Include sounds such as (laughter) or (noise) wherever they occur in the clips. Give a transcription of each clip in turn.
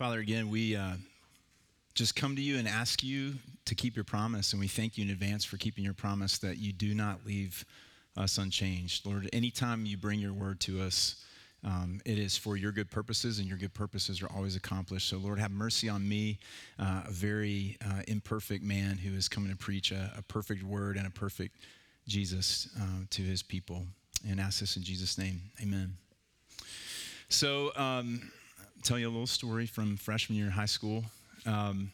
Father, again, we uh, just come to you and ask you to keep your promise, and we thank you in advance for keeping your promise that you do not leave us unchanged. Lord, anytime you bring your word to us, um, it is for your good purposes, and your good purposes are always accomplished. So, Lord, have mercy on me, uh, a very uh, imperfect man who is coming to preach a, a perfect word and a perfect Jesus uh, to his people. And ask this in Jesus' name. Amen. So, um, tell you a little story from freshman year in high school. Um,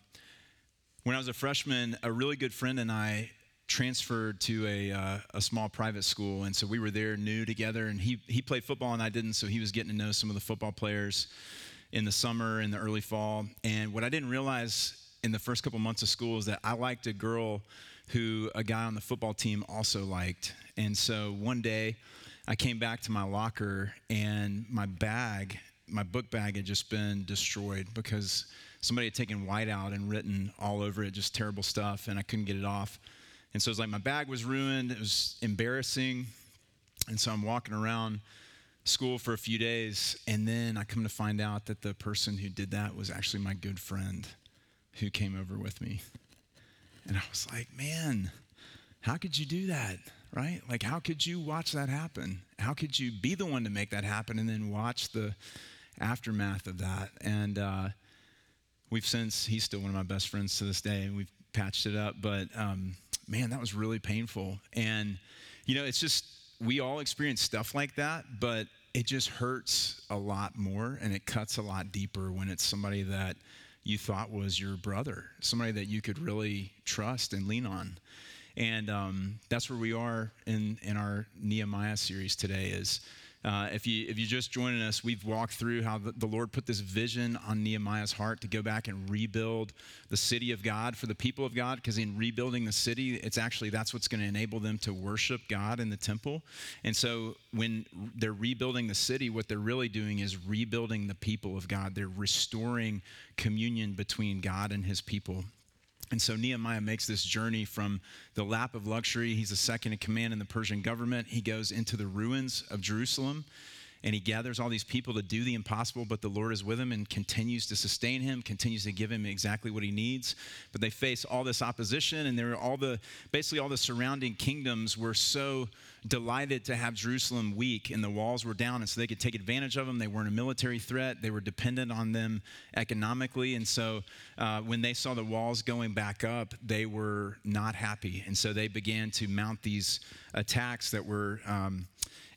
when I was a freshman, a really good friend and I transferred to a, uh, a small private school. And so we were there new together. And he, he played football and I didn't. So he was getting to know some of the football players in the summer and the early fall. And what I didn't realize in the first couple months of school is that I liked a girl who a guy on the football team also liked. And so one day I came back to my locker and my bag, my book bag had just been destroyed because somebody had taken white out and written all over it, just terrible stuff, and I couldn't get it off. And so it was like my bag was ruined. It was embarrassing. And so I'm walking around school for a few days. And then I come to find out that the person who did that was actually my good friend who came over with me. And I was like, man, how could you do that? Right? Like, how could you watch that happen? How could you be the one to make that happen and then watch the aftermath of that? And uh, we've since, he's still one of my best friends to this day, and we've patched it up. But um, man, that was really painful. And, you know, it's just, we all experience stuff like that, but it just hurts a lot more and it cuts a lot deeper when it's somebody that you thought was your brother, somebody that you could really trust and lean on. And um, that's where we are in, in our Nehemiah series today is uh, if, you, if you're just joining us, we've walked through how the, the, Lord put this vision on Nehemiah's heart to go back and rebuild the city of God for the people of God, because in rebuilding the city, it's actually that's what's going to enable them to worship God in the temple. And so when they're rebuilding the city, what they're really doing is rebuilding the people of God. They're restoring communion between God and his people. And so Nehemiah makes this journey from the lap of luxury. He's a second in command in the Persian government. He goes into the ruins of Jerusalem and he gathers all these people to do the impossible, but the Lord is with him and continues to sustain him, continues to give him exactly what he needs. But they face all this opposition, and there are all the basically all the surrounding kingdoms were so delighted to have Jerusalem weak and the walls were down, and so they could take advantage of them. They weren't a military threat, they were dependent on them economically. And so uh, when they saw the walls going back up, they were not happy. And so they began to mount these attacks that were. Um,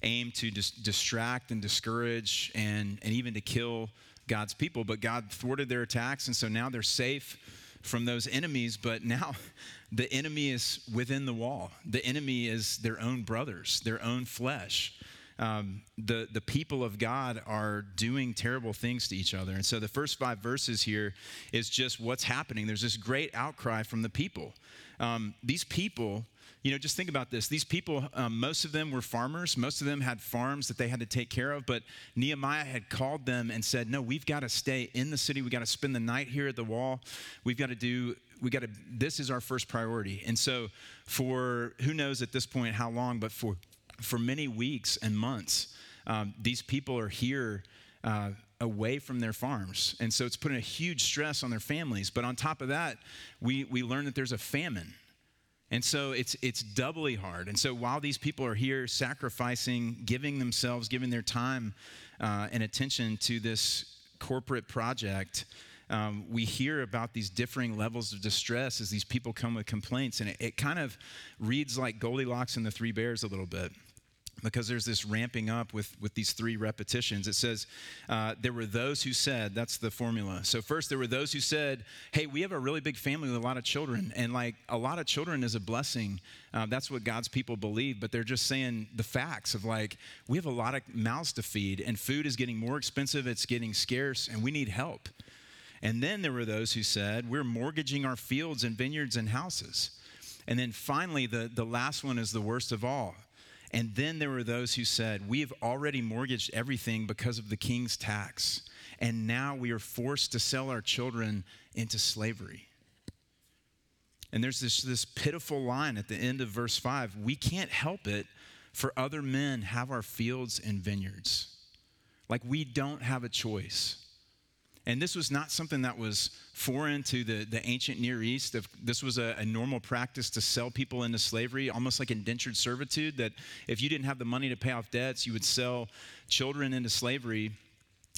aimed to dis- distract and discourage and, and even to kill God's people. But God thwarted their attacks, and so now they're safe from those enemies. But now (laughs) the enemy is within the wall, the enemy is their own brothers, their own flesh. Um, the, the people of God are doing terrible things to each other. And so the first five verses here is just what's happening. There's this great outcry from the people. Um, these people you know, just think about this. These people, um, most of them were farmers. Most of them had farms that they had to take care of. But Nehemiah had called them and said, No, we've got to stay in the city. We've got to spend the night here at the wall. We've got to do, we got to, this is our first priority. And so, for who knows at this point how long, but for, for many weeks and months, um, these people are here. Uh, away from their farms. And so it's putting a huge stress on their families. But on top of that, we, we learn that there's a famine. And so it's, it's doubly hard. And so while these people are here sacrificing, giving themselves, giving their time uh, and attention to this corporate project, um, we hear about these differing levels of distress as these people come with complaints. And it, it kind of reads like Goldilocks and the Three Bears a little bit because there's this ramping up with, with these three repetitions. It says, uh, There were those who said, that's the formula. So, first, there were those who said, Hey, we have a really big family with a lot of children. And like a lot of children is a blessing. Uh, that's what God's people believe. But they're just saying the facts of like, we have a lot of mouths to feed, and food is getting more expensive, it's getting scarce, and we need help. And then there were those who said, We're mortgaging our fields and vineyards and houses. And then finally, the, the last one is the worst of all. And then there were those who said, We have already mortgaged everything because of the king's tax, and now we are forced to sell our children into slavery. And there's this, this pitiful line at the end of verse 5 we can't help it, for other men have our fields and vineyards. Like we don't have a choice. And this was not something that was foreign to the, the ancient Near East. This was a, a, normal practice to sell people into slavery, almost like indentured servitude, that if you didn't have the money to pay off debts, you would sell children into slavery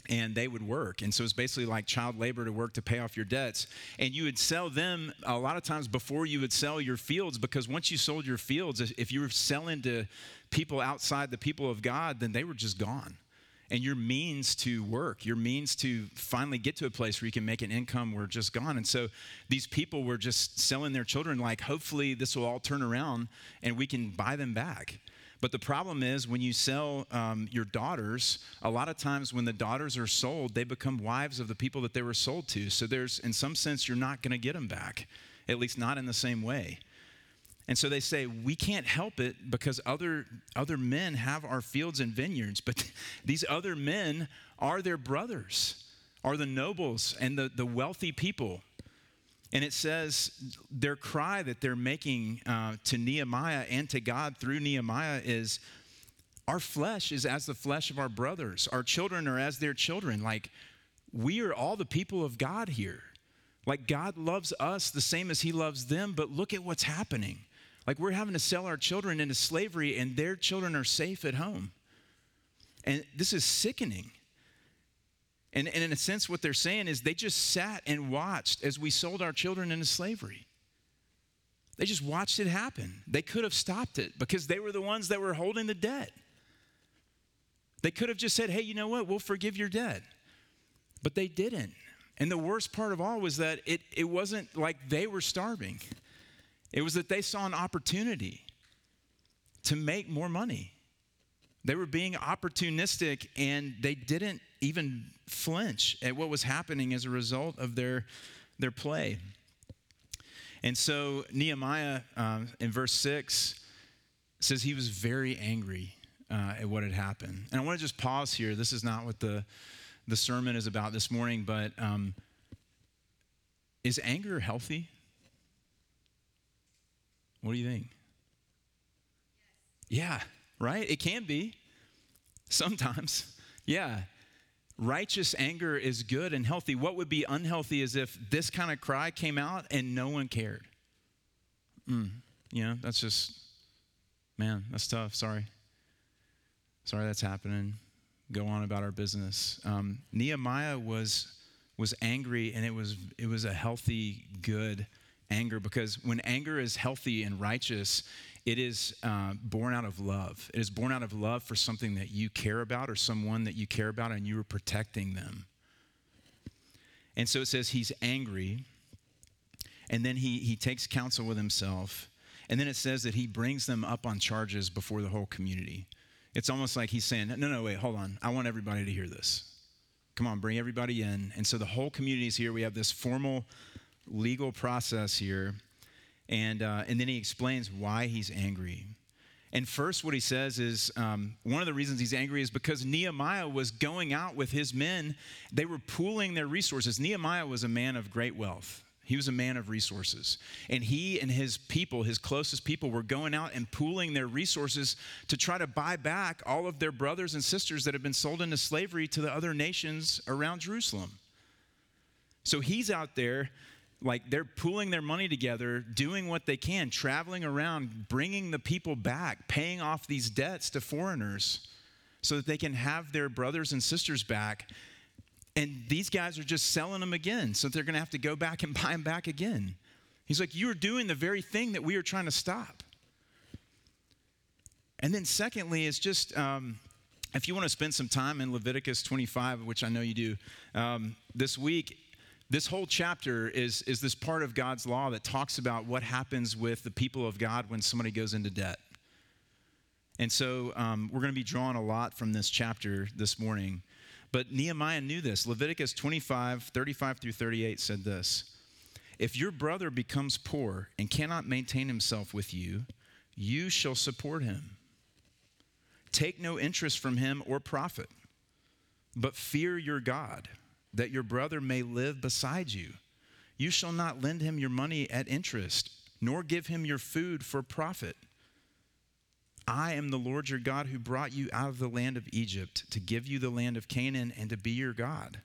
and they would work. And so it's basically like child labor to work to pay off your debts. And you would sell them a lot of times before you would sell your fields, because once you sold your fields, if you were selling to people outside the people of God, then they were just gone and your means to work, your means to finally get to a place where you can make an income were just gone. And so these people were just selling their children, like, hopefully this will all turn around and we can buy them back. But the problem is when you sell um, your daughters, a lot of times when the daughters are sold, they become wives of the people that they were sold to. So there's, in some sense, you're not going to get them back, at least not in the same way. And so they say, we can't help it because other, other men have our fields and vineyards, but (laughs) these other men are their brothers, are the nobles and the, the wealthy people. And it says their cry that they're making uh, to Nehemiah and to God through Nehemiah is, Our flesh is as the flesh of our brothers, our children are as their children. Like, we are all the people of God here. Like, God loves us the same as He loves them, but look at what's happening. Like we're having to sell our children into slavery and their children are safe at home. And this is sickening. And, and in a sense, what they're saying is they just sat and watched as we sold our children into slavery. They just watched it happen. They could have stopped it because they were the ones that were holding the debt. They could have just said, hey, you know what? We'll forgive your debt. But they didn't. And the worst part of all was that it, it wasn't like they were starving. It was that they saw an opportunity to make more money. They were being opportunistic and they didn't even flinch at what was happening as a result of their, their play. And so Nehemiah uh, in verse 6 says he was very angry uh, at what had happened. And I want to just pause here. This is not what the, the sermon is about this morning, but um, is anger healthy? What do you think? Yeah, right? It can be. Sometimes. Yeah. Righteous anger is good and healthy. What would be unhealthy is if this kind of cry came out and no one cared. Mm, you know, that's just, man, that's tough. Sorry. Sorry that's happening. Go on about our business. Um, Nehemiah was was angry and it was it was a healthy, good anger because when anger is healthy and righteous, it is uh, born out of love. It is born out of love for something that you care about or someone that you care about and you are protecting them. And so it says he's angry, and then he, he takes counsel with himself, and then it says that he brings them up on charges before the whole community. It's almost like he's saying, No, no, wait, hold on. I want everybody to hear this. Come on, bring everybody in. And so the whole community is here. We have this formal legal process here. And, uh, and then he explains why he's angry. And first, what he says is um, one of the reasons he's angry is because Nehemiah was going out with his men. They were pooling their resources. Nehemiah was a man of great wealth. He was a man of resources. And he and his people, his closest people, were going out and pooling their resources to try to buy back all of their brothers and sisters that had been sold into slavery to the other nations around Jerusalem. So he's out there like they're pooling their money together, doing what they can, traveling around, bringing the people back, paying off these debts to foreigners so that they can have their brothers and sisters back. And these guys are just selling them again, so they're going to have to go back and (laughs) buy them back again. He's like, You're doing the very thing that we are trying to stop. And then, secondly, is just um, if you want to spend some time in Leviticus 25, which I know you do, um, this week, this whole chapter is, is this part of God's law that talks about what happens with the people of God when somebody goes into debt. And so um, we're going to be drawing a lot from this chapter this morning. But Nehemiah knew this. Leviticus 25, 35 through 38 said this If your brother becomes poor and cannot maintain himself with you, you shall support him. Take no interest from him or profit, but fear your God that your brother may live beside you. You shall not lend him your money at interest, nor give him your food for profit. I am the Lord your God who brought you out of the land of Egypt to give you the land of Canaan and to be your God.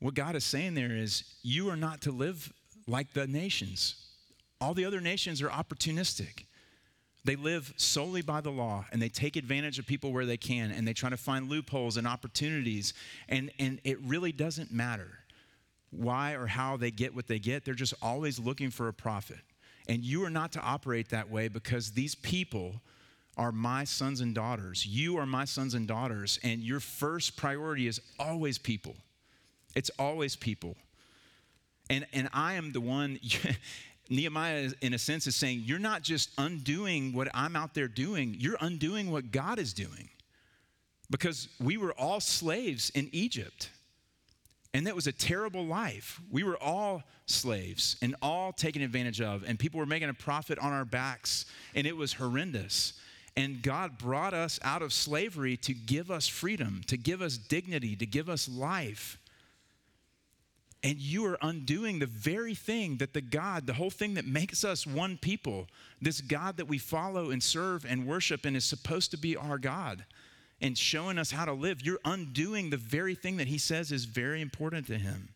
what God is saying there is you are not to live like the nations. All the other nations are opportunistic. They live solely by the law and they take advantage of people where they can and they try to find loopholes and opportunities. And, and it really doesn't matter why or how they get what they get. They're just always looking for a profit. And you are not to operate that way because these people are my sons and daughters. You are my sons and daughters. And your first priority is always people. It's always people. And, and I am the one, (laughs) Nehemiah, in a sense, is saying, You're not just undoing what I'm out there doing, you're undoing what God is doing. Because we were all slaves in Egypt. And that was a terrible life. We were all slaves and all taken advantage of, and people were making a profit on our backs, and it was horrendous. And God brought us out of slavery to give us freedom, to give us dignity, to give us life. And you are undoing the very thing that the God, the whole thing that makes us one people, this God that we follow and serve and worship and is supposed to be our God and showing us how to live, you're undoing the very thing that He says is very important to Him.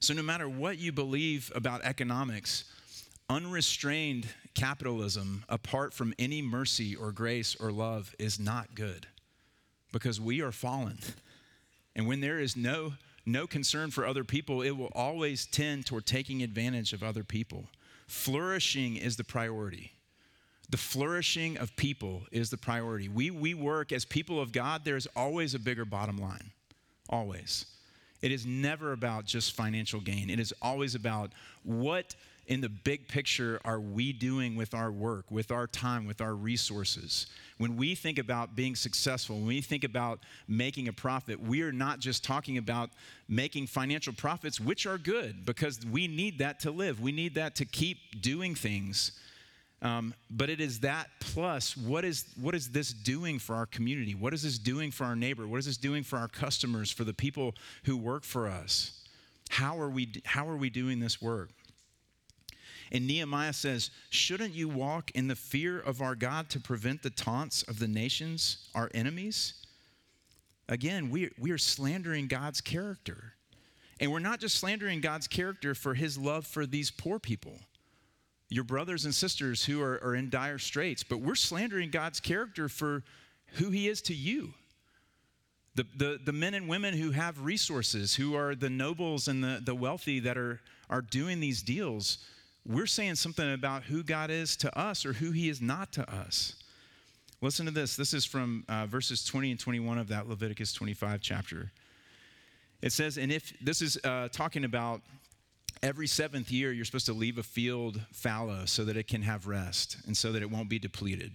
So, no matter what you believe about economics, unrestrained capitalism, apart from any mercy or grace or love, is not good because we are fallen. And when there is no no concern for other people, it will always tend toward taking advantage of other people. Flourishing is the priority. The flourishing of people is the priority. We, we work as people of God, there's always a bigger bottom line. Always. It is never about just financial gain. It is always about what in the big picture are we doing with our work, with our time, with our resources? When we think about being successful, when we think about making a profit, we are not just talking about making financial profits, which are good because we need that to live. We need that to keep doing things. Um, but it is that plus what is what is this doing for our community? What is this doing for our neighbor? What is this doing for our customers, for the people who work for us? How are we how are we doing this work? And Nehemiah says, Shouldn't you walk in the fear of our God to prevent the taunts of the nations, our enemies? Again, we, we are slandering God's character. And we're not just slandering God's character for his love for these poor people, your brothers and sisters who are, are in dire straits, but we're slandering God's character for who he is to you. The, the, the men and women who have resources, who are the nobles and the, the wealthy that are, are doing these deals, we're saying something about who God is to us or who he is not to us. Listen to this. This is from uh, verses 20 and 21 of that Leviticus 25 chapter. It says, and if this is uh, talking about every seventh year, you're supposed to leave a field fallow so that it can have rest and so that it won't be depleted.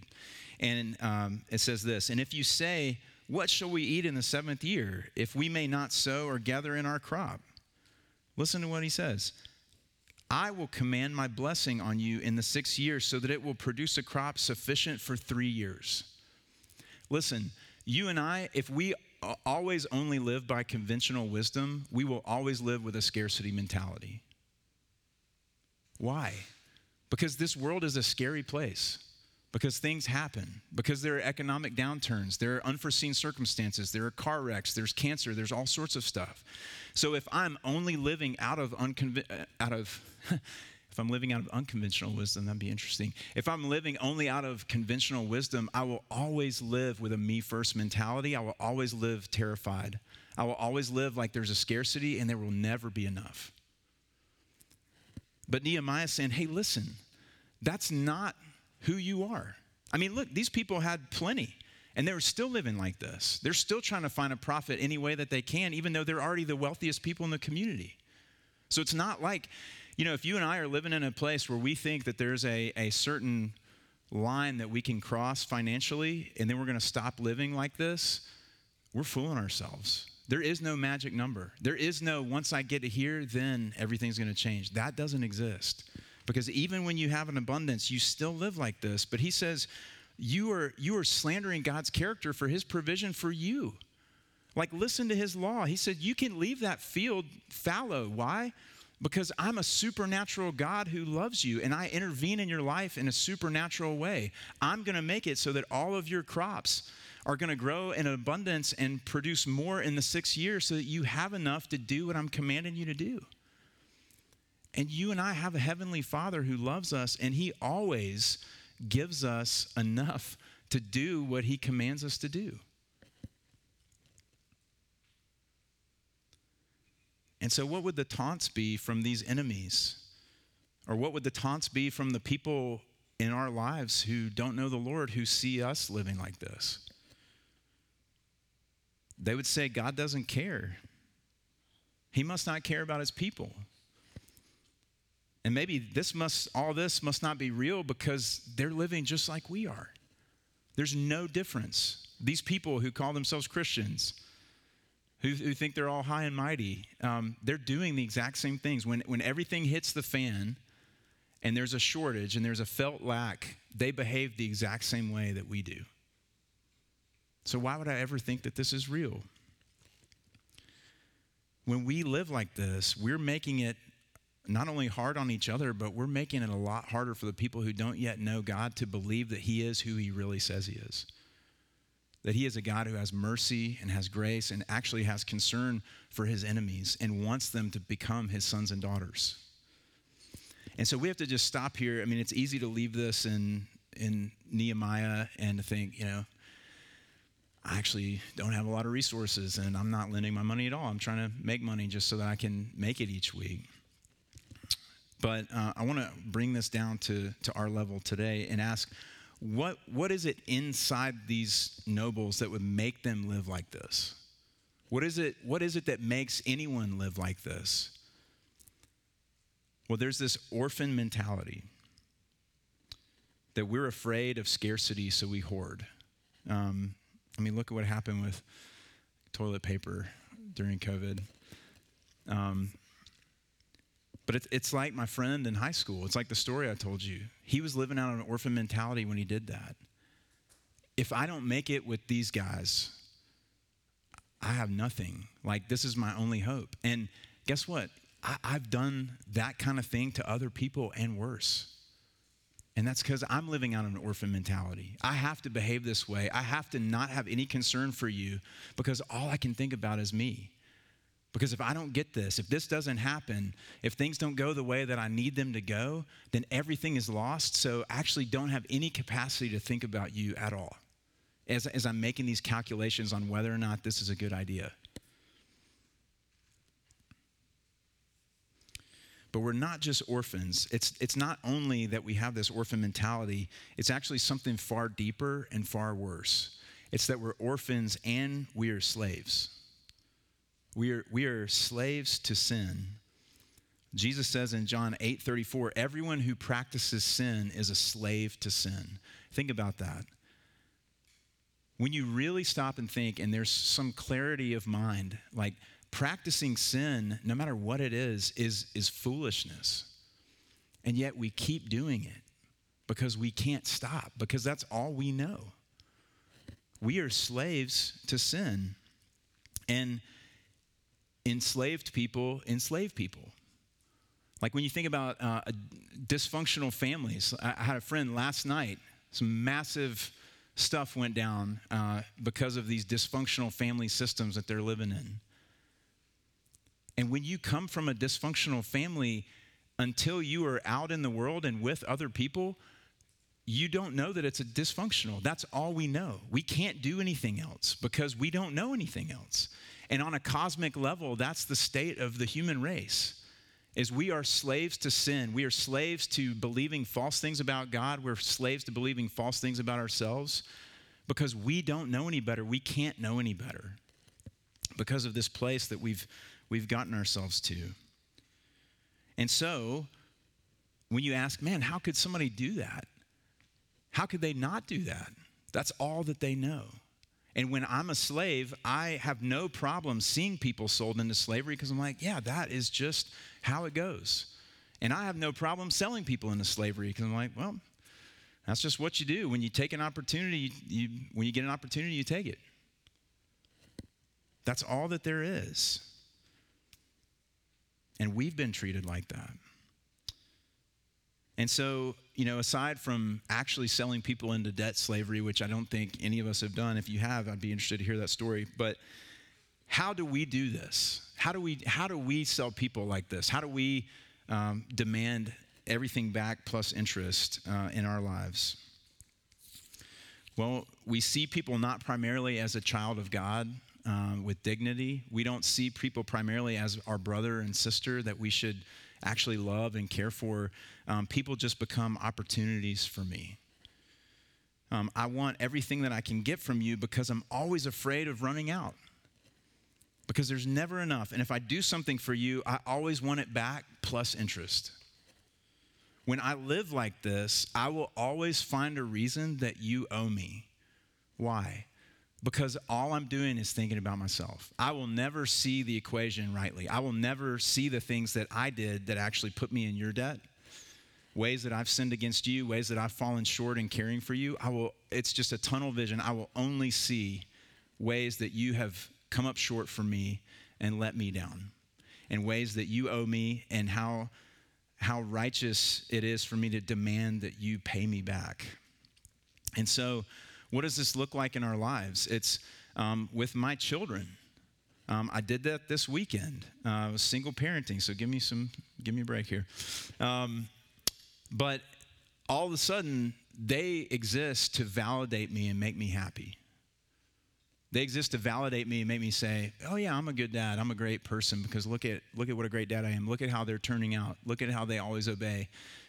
And um, it says this, and if you say, What shall we eat in the seventh year if we may not sow or gather in our crop? Listen to what he says. I will command my blessing on you in the sixth year so that it will produce a crop sufficient for three years. Listen, you and I, if we always only live by conventional wisdom, we will always live with a scarcity mentality. Why? Because this world is a scary place because things happen, because there are economic downturns, there are unforeseen circumstances, there are car wrecks, there's cancer, there's all sorts of stuff. So if I'm only living out of unconv- uh, out of (laughs) if I'm living out of unconventional wisdom, that'd be interesting. If I'm living only out of conventional wisdom, I will always live with a me first mentality. I will always live terrified. I will always live like there's a scarcity and there will never be enough. But Nehemiah saying, hey, listen, that's not who you are. I mean, look, these people had plenty. And they were still living like this. They're still trying to find a profit any way that they can, even though they're already the wealthiest people in the community. So it's not like, you know, if you and I are living in a place where we think that there's a, a certain line that we can cross financially and then we're going to stop living like this, we're fooling ourselves. There is no magic number. There is no once I get to here, then everything's going to change. That doesn't exist. Because even when you have an abundance, you still live like this. But he says, you are, you are slandering God's character for his provision for you. Like, listen to his law. He said, You can leave that field fallow. Why? Because I'm a supernatural God who loves you and I intervene in your life in a supernatural way. I'm going to make it so that all of your crops are going to grow in abundance and produce more in the six years so that you have enough to do what I'm commanding you to do. And you and I have a heavenly Father who loves us, and He always gives us enough to do what He commands us to do. And so, what would the taunts be from these enemies? Or what would the taunts be from the people in our lives who don't know the Lord, who see us living like this? They would say, God doesn't care. He must not care about his people. And maybe this must, all this must not be real because they're living just like we are. There's no difference. These people who call themselves Christians, who, who think they're all high and mighty, um, they're doing the exact same things. When, when everything hits the fan and there's a shortage and there's a felt lack, they behave the exact same way that we do. So, why would I ever think that this is real? When we live like this, we're making it not only hard on each other, but we're making it a lot harder for the people who don't yet know God to believe that He is who He really says He is. That He is a God who has mercy and has grace and actually has concern for His enemies and wants them to become His sons and daughters. And so we have to just stop here. I mean, it's easy to leave this in, in Nehemiah and to think, you know, I actually don't have a lot of resources and I'm not lending my money at all. I'm trying to make money just so that I can make it each week. But uh, I want to bring this down to, to our level today and ask what, what is it inside these nobles that would make them live like this? What is it, what is it that makes anyone live like this? Well, there's this orphan mentality that we're afraid of scarcity, so we hoard. Um, I mean, look at what happened with toilet paper during COVID. Um, but it's, it's like my friend in high school. It's like the story I told you. He was living out an orphan mentality when he did that. If I don't make it with these guys, I have nothing. Like, this is my only hope. And guess what? I, I've done that kind of thing to other people and worse. And that's because I'm living out an orphan mentality. I have to behave this way. I have to not have any concern for you because all I can think about is me. Because if I don't get this, if this doesn't happen, if things don't go the way that I need them to go, then everything is lost. So I actually don't have any capacity to think about you at all as, as I'm making these calculations on whether or not this is a good idea. But we're not just orphans. It's, it's not only that we have this orphan mentality, it's actually something far deeper and far worse. It's that we're orphans and we are slaves. We are, we are slaves to sin. Jesus says in John 8 34, everyone who practices sin is a slave to sin. Think about that. When you really stop and think, and there's some clarity of mind, like practicing sin, no matter what it is, is, is foolishness. And yet we keep doing it because we can't stop, because that's all we know. We are slaves to sin. And enslaved people enslave people. Like when you think about uh, dysfunctional families, I, had a friend last night, some massive stuff went down uh, because of these dysfunctional family systems that they're living in. And when you come from a dysfunctional family, until you are out in the world and with other people, you don't know that it's a dysfunctional. That's all we know. We can't do anything else because we don't know anything else. And on a cosmic level, that's the state of the human race. Is we are slaves to sin. We are slaves to believing false things about God. We're slaves to believing false things about ourselves because we don't know any better. We can't know any better because of this place that we've we've gotten ourselves to. And so, when you ask, man, how could somebody do that? How could they not do that? That's all that they know. And when I'm a slave, I have no problem seeing people sold into slavery because I'm like, yeah, that is just how it goes. And I have no problem selling people into slavery because I'm like, well, that's just what you do. When you take an opportunity, you, when you get an opportunity, you take it. That's all that there is. And we've been treated like that. And so, you know, aside from actually selling people into debt slavery, which I don't think any of us have done, if you have, I'd be interested to hear that story. But how do we do this? How do we, how do we sell people like this? How do we um, demand everything back plus interest uh, in our lives? Well, we see people not primarily as a child of God um, with dignity. We don't see people primarily as our brother and sister that we should actually love and care for. Um, people just become opportunities for me. Um, I want everything that I can get from you because I'm always afraid of running out. Because there's never enough. And if I do something for you, I always want it back plus interest. When I live like this, I will always find a reason that you owe me. Why? Because all I'm doing is thinking about myself. I will never see the equation rightly. I will never see the things that I did that actually put me in your debt. Ways that I've sinned against you, ways that I've fallen short in caring for you. I will it's just a tunnel vision. I will only see ways that you have come up short for me and let me down. And ways that you owe me and how how righteous it is for me to demand that you pay me back. And so, what does this look like in our lives? It's um, with my children. Um, I did that this weekend. Uh, I was single parenting, so give me some, give me a break here. Um, but all of a sudden, they exist to validate me and make me happy. They exist to validate me and make me say, "Oh yeah, I'm a good dad. I'm a great person because look at look at what a great dad I am. Look at how they're turning out. Look at how they always obey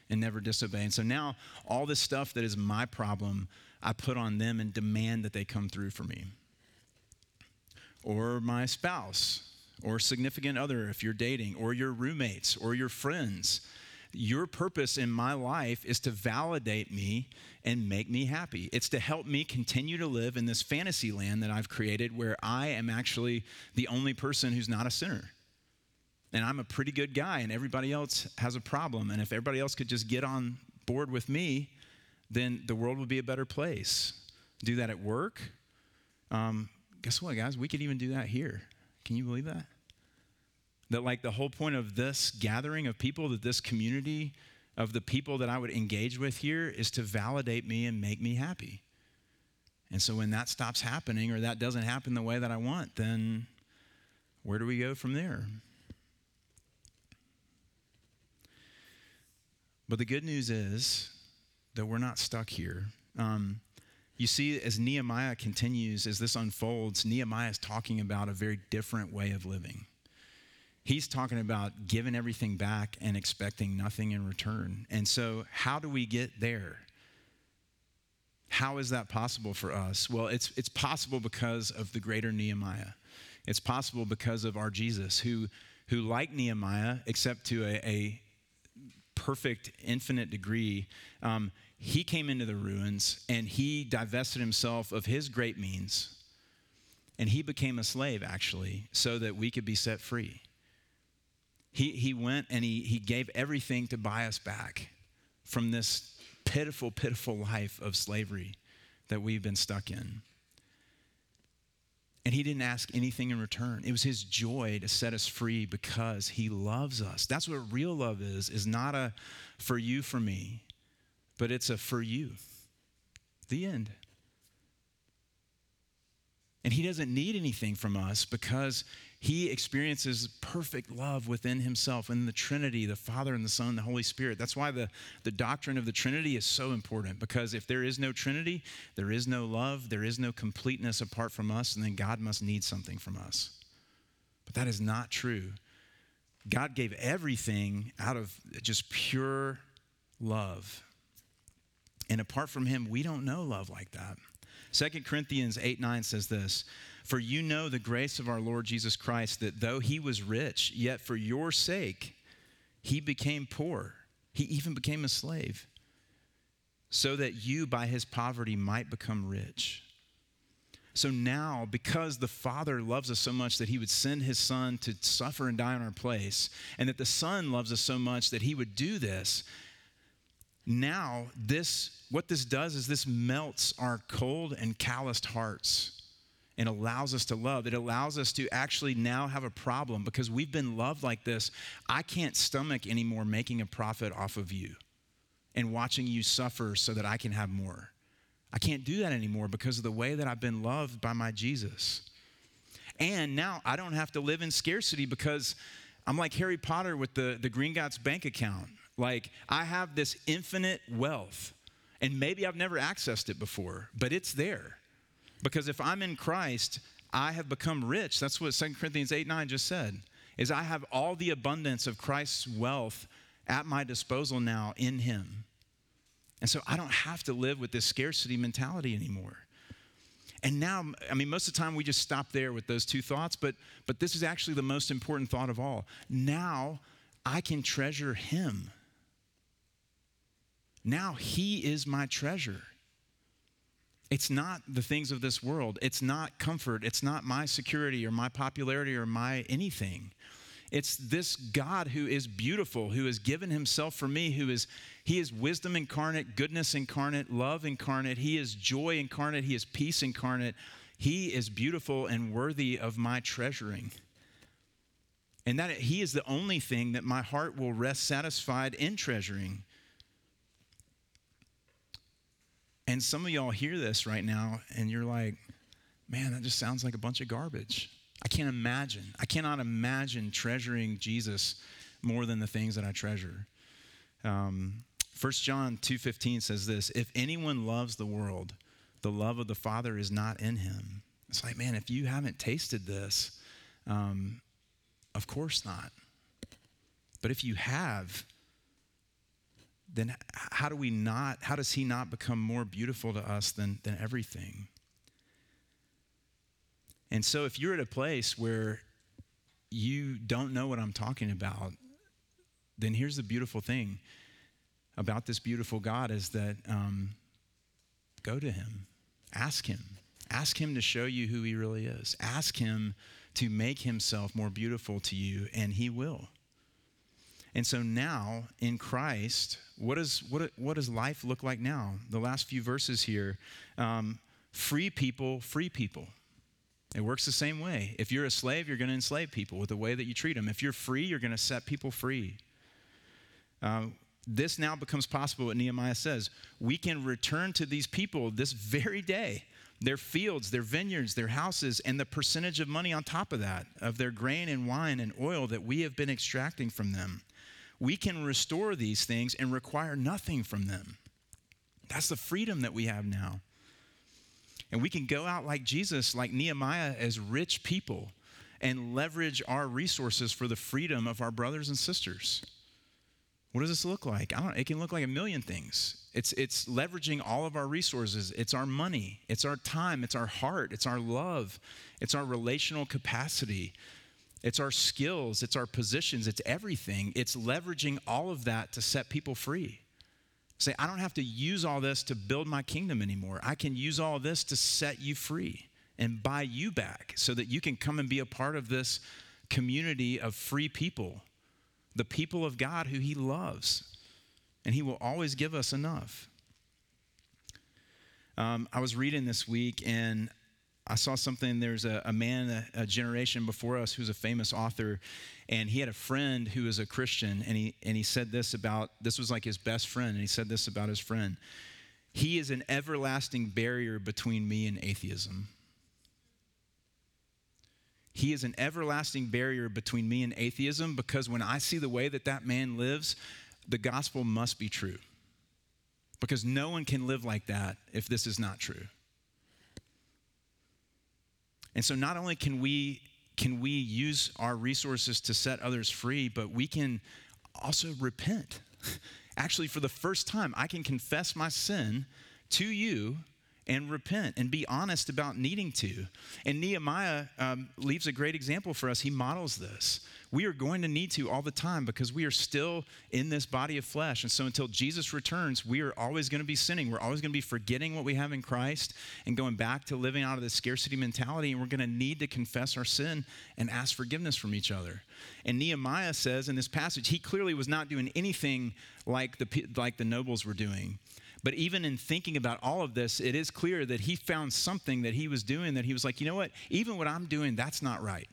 and never disobey." And so now all this stuff that is my problem, I put on them and demand that they come through for me. Or my spouse, or significant other if you're dating, or your roommates, or your friends your purpose in my life is to validate me and make me happy. It's to help me continue to live in this fantasy land that I've created where I am actually the only person who's not a sinner. And I'm a pretty good guy, and everybody else has a problem. And if everybody else could just get on board with me, then the world would be a better place. Do that at work. Um, guess what, guys? We could even do that here. Can you believe that? That, like, the whole point of this gathering of people, that this community of the people that I would engage with here is to validate me and make me happy. And so when that stops happening or that doesn't happen the way that I want, then where do we go from there? But the good news is that we're not stuck here. Um, you see, as Nehemiah continues, as this unfolds, Nehemiah is talking about a very different way of living. He's talking about giving everything back and expecting nothing in return. And so, how do we get there? How is that possible for us? Well, it's, it's possible because of the greater Nehemiah. It's possible because of our Jesus, who, who like Nehemiah, except to a, a perfect, infinite degree, um, he came into the ruins and he divested himself of his great means. And he became a slave, actually, so that we could be set free. He, he went and he, he gave everything to buy us back from this pitiful, pitiful life of slavery that we've been stuck in. And he didn't ask anything in return. It was his joy to set us free because he loves us. That's what real love is, is not a for you, for me, but it's a for you. The end. And he doesn't need anything from us because he experiences perfect love within himself in the Trinity, the Father and the Son and the Holy Spirit. That's why the, the doctrine of the Trinity is so important because if there is no Trinity, there is no love, there is no completeness apart from us, and then God must need something from us. But that is not true. God gave everything out of just pure love. And apart from Him, we don't know love like that. 2 Corinthians 8 9 says this For you know the grace of our Lord Jesus Christ, that though he was rich, yet for your sake he became poor. He even became a slave, so that you by his poverty might become rich. So now, because the Father loves us so much that he would send his Son to suffer and die in our place, and that the Son loves us so much that he would do this, now this what this does is this melts our cold and calloused hearts and allows us to love. It allows us to actually now have a problem because we've been loved like this. I can't stomach anymore making a profit off of you. and watching you suffer so that I can have more. I can't do that anymore because of the way that I've been loved by my Jesus. And now I don't have to live in scarcity because I'm like Harry Potter with the, the Gringotts bank account. Like, I have this infinite wealth, and maybe I've never accessed it before, but it's there. Because if I'm in Christ, I have become rich. That's what 2 Corinthians 8 9 just said, is I have all the abundance of Christ's wealth at my disposal now in Him. And so I don't have to live with this scarcity mentality anymore. And now, I mean, most of the time we just stop there with those two thoughts, but, but this is actually the most important thought of all. Now I can treasure Him. Now He is my treasure. It's not the things of this world. It's not comfort. It's not my security or my popularity or my anything. It's this God who is beautiful, who has given himself for me, who is he is wisdom incarnate, goodness incarnate, love incarnate, he is joy incarnate, he is peace incarnate. He is beautiful and worthy of my treasuring. And that he is the only thing that my heart will rest satisfied in treasuring. And some of y'all hear this right now and you're like, man, that just sounds like a bunch of garbage. I can't imagine. I cannot imagine treasuring Jesus more than the things that I treasure. Um, 1 John 2.15 says this, if anyone loves the world, the love of the Father is not in him. It's like, man, if you haven't tasted this, um, of course not. But if you have, then how do we not, how does he not become more beautiful to us than, than everything? And so if you're at a place where you don't know what I'm talking about, then here's the beautiful thing about this beautiful God is that um, go to him, ask him, ask him to show you who he really is, ask him to make himself more beautiful to you, and he will. And so now in Christ, what, is, what, what does life look like now? The last few verses here um, free people, free people. It works the same way. If you're a slave, you're going to enslave people with the way that you treat them. If you're free, you're going to set people free. Uh, this now becomes possible, what Nehemiah says. We can return to these people this very day their fields, their vineyards, their houses, and the percentage of money on top of that, of their grain and wine and oil that we have been extracting from them we can restore these things and require nothing from them. That's the freedom that we have now. And we can go out like Jesus, like Nehemiah, as rich people and leverage our resources for the freedom of our brothers and sisters. What does this look like? I don't know. it can look like a million things. It's it's leveraging all of our resources. It's our money, it's our time, it's our heart, it's our love, it's our relational capacity. It's our skills, it's our positions, it's everything. It's leveraging all of that to set people free. Say, I don't have to use all this to build my kingdom anymore. I can use all this to set you free and buy you back so that you can come and be a part of this community of free people, the people of God who He loves. And He will always give us enough. Um, I was reading this week and I saw something. There's a, a man, a, a, generation before us, who's a famous author, and he had a friend who was a Christian, and he and he said this about this was like his best friend, and he said this about his friend. He is an everlasting barrier between me and atheism. He is an everlasting barrier between me and atheism because when I see the way that that man lives, the gospel must be true. Because no one can live like that if this is not true. And so not only can we can we use our resources to set others free, but we can also repent. (laughs) Actually, for the first time, I can confess my sin to you and repent and be honest about needing to. And Nehemiah um, leaves a great example for us. He models this. We are going to need to all the time because we are still in this body of flesh. And so until Jesus returns, we are always going to be sinning. We're always going to be forgetting what we have in Christ and going back to living out of the scarcity mentality. And we're going to need to confess our sin and ask forgiveness from each other. And Nehemiah says in this passage, he clearly was not doing anything like the, like the nobles were doing. But even in thinking about all of this, it is clear that he found something that he was doing that he was like, you know what? Even what I'm doing, that's not right.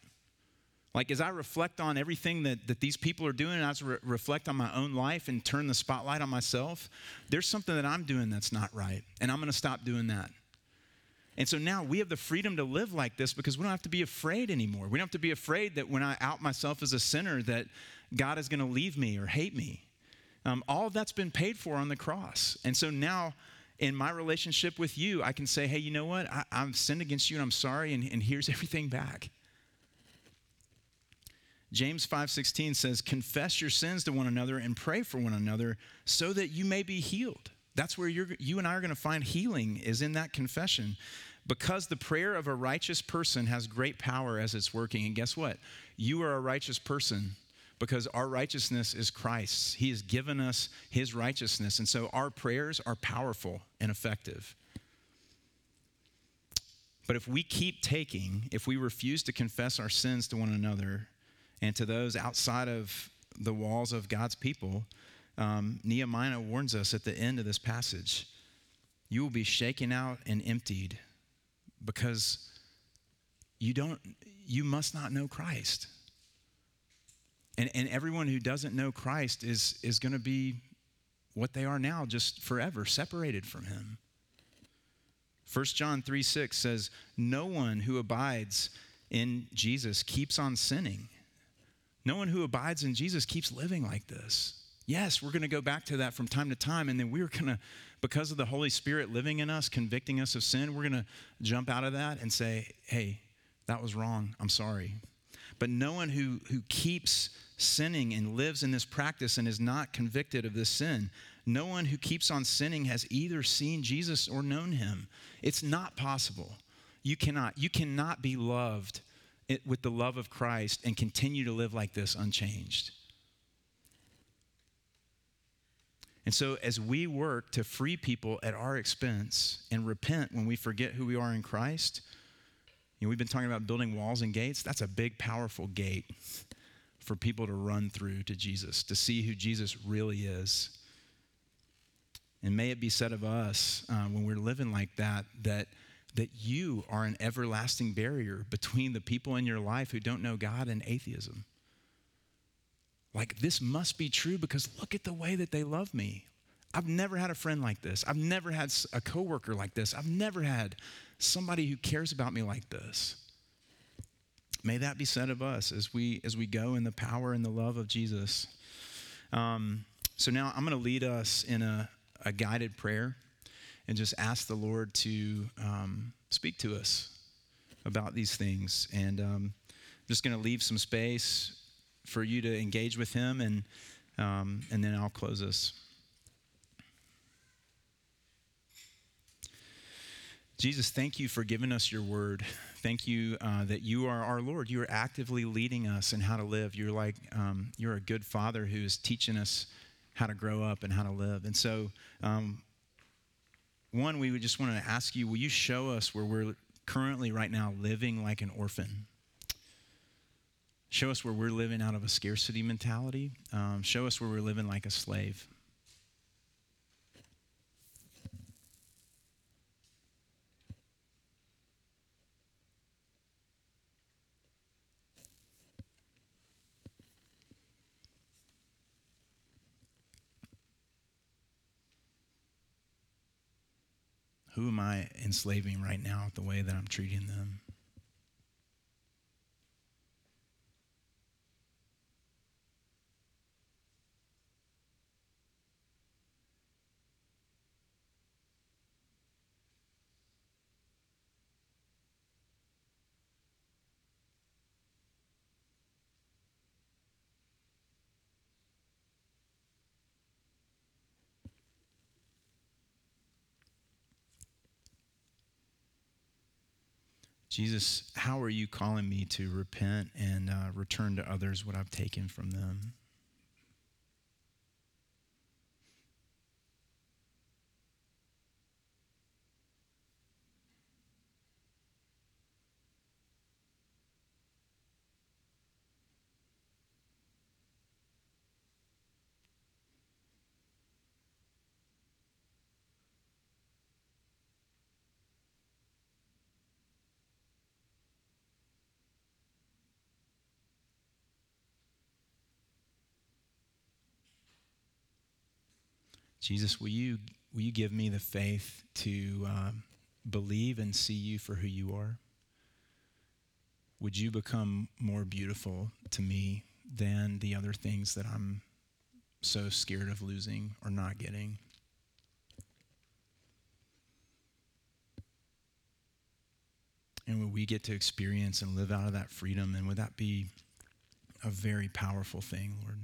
Like, as I reflect on everything that, that these people are doing, and as I re- reflect on my own life and turn the spotlight on myself, there's something that I'm doing that's not right. And I'm going to stop doing that. And so now we have the freedom to live like this because we don't have to be afraid anymore. We don't have to be afraid that when I out myself as a sinner, that God is going to leave me or hate me. Um, all that's been paid for on the cross. And so now in my relationship with you, I can say, hey, you know what? I, have sinned against you and I'm sorry, and, and here's (laughs) everything back. James 5:16 says, "Confess your sins to one another and pray for one another so that you may be healed." That's where you you and I are going to find healing is in that confession. Because the prayer of a righteous person has great power as it's working. And guess what? You are a righteous person because our righteousness is Christ's. He has given us his righteousness. And so our prayers are powerful and effective. But if we keep taking, if we refuse to confess our sins to one another and to those outside of the walls of God's people, um, Nehemiah warns us at the end of this passage you will be shaken out and emptied because you don't you must not know Christ. And, and everyone who doesn't know Christ is, is going to be what they are now, just forever, separated from him. 1 John 3 6 says, No one who abides in Jesus keeps on sinning. No one who abides in Jesus keeps living like this. Yes, we're going to go back to that from time to time, and then we're going to, because of the Holy Spirit living in us, convicting us of sin, we're going to jump out of that and say, hey, that was wrong. I'm sorry. But no one who, who keeps sinning and lives in this practice and is not convicted of this sin, no one who keeps on sinning has either seen Jesus or known him. It's not possible. You cannot. You cannot be loved with the love of Christ and continue to live like this unchanged. And so, as we work to free people at our expense and repent when we forget who we are in Christ, you know, we've been talking about building walls and gates. That's a big, powerful gate for people to run through to Jesus, to see who Jesus really is. And may it be said of us uh, when we're living like that, that, that you are an everlasting barrier between the people in your life who don't know God and atheism. Like, this must be true because look at the way that they love me. I've never had a friend like this. I've never had a coworker like this. I've never had somebody who cares about me like this. May that be said of us as we as we go in the power and the love of Jesus. Um, so now I'm going to lead us in a, a, guided prayer and just ask the Lord to um, speak to us about these things. And um, I'm just going to leave some space for you to engage with Him, and um, and then I'll close us. Jesus, thank you for giving us your word. Thank you uh, that you are our Lord. You are actively leading us in how to live. You're like, um, you're a good father who is teaching us how to grow up and how to live. And so, um, one, we would just want to ask you will you show us where we're currently right now living like an orphan? Show us where we're living out of a scarcity mentality. Um, show us where we're living like a slave. Who am I enslaving right now the way that I'm treating them? Jesus, how are you calling me to repent and uh, return to others what I've taken from them? Jesus, will you, will you give me the faith to um, believe and see you for who you are? Would you become more beautiful to me than the other things that I'm so scared of losing or not getting? And would we get to experience and live out of that freedom? And would that be a very powerful thing, Lord?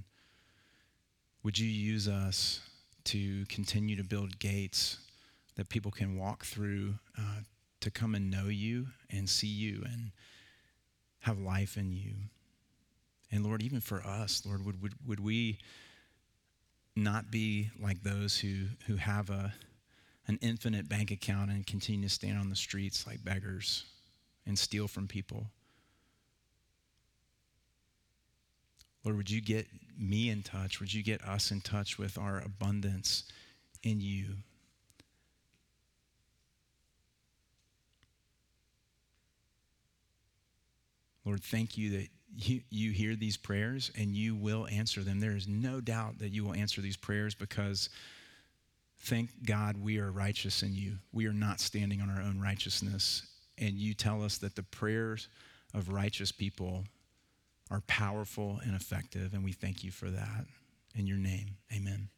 Would you use us to continue to build gates that people can walk through uh, to come and know you and see you and have life in you? And Lord, even for us, Lord, would, would, would we not be like those who, who have a, an infinite bank account and continue to stand on the streets like beggars? and steal from people. Lord, would you get me in touch? Would you get us in touch with our abundance in you? Lord, thank you that you, you hear these prayers and you will answer them. There is no doubt that you will answer these prayers because thank God we are righteous in you. We are not standing on our own righteousness and you tell us that the prayers of righteous people are powerful and effective, and we thank you for that. In your name, amen.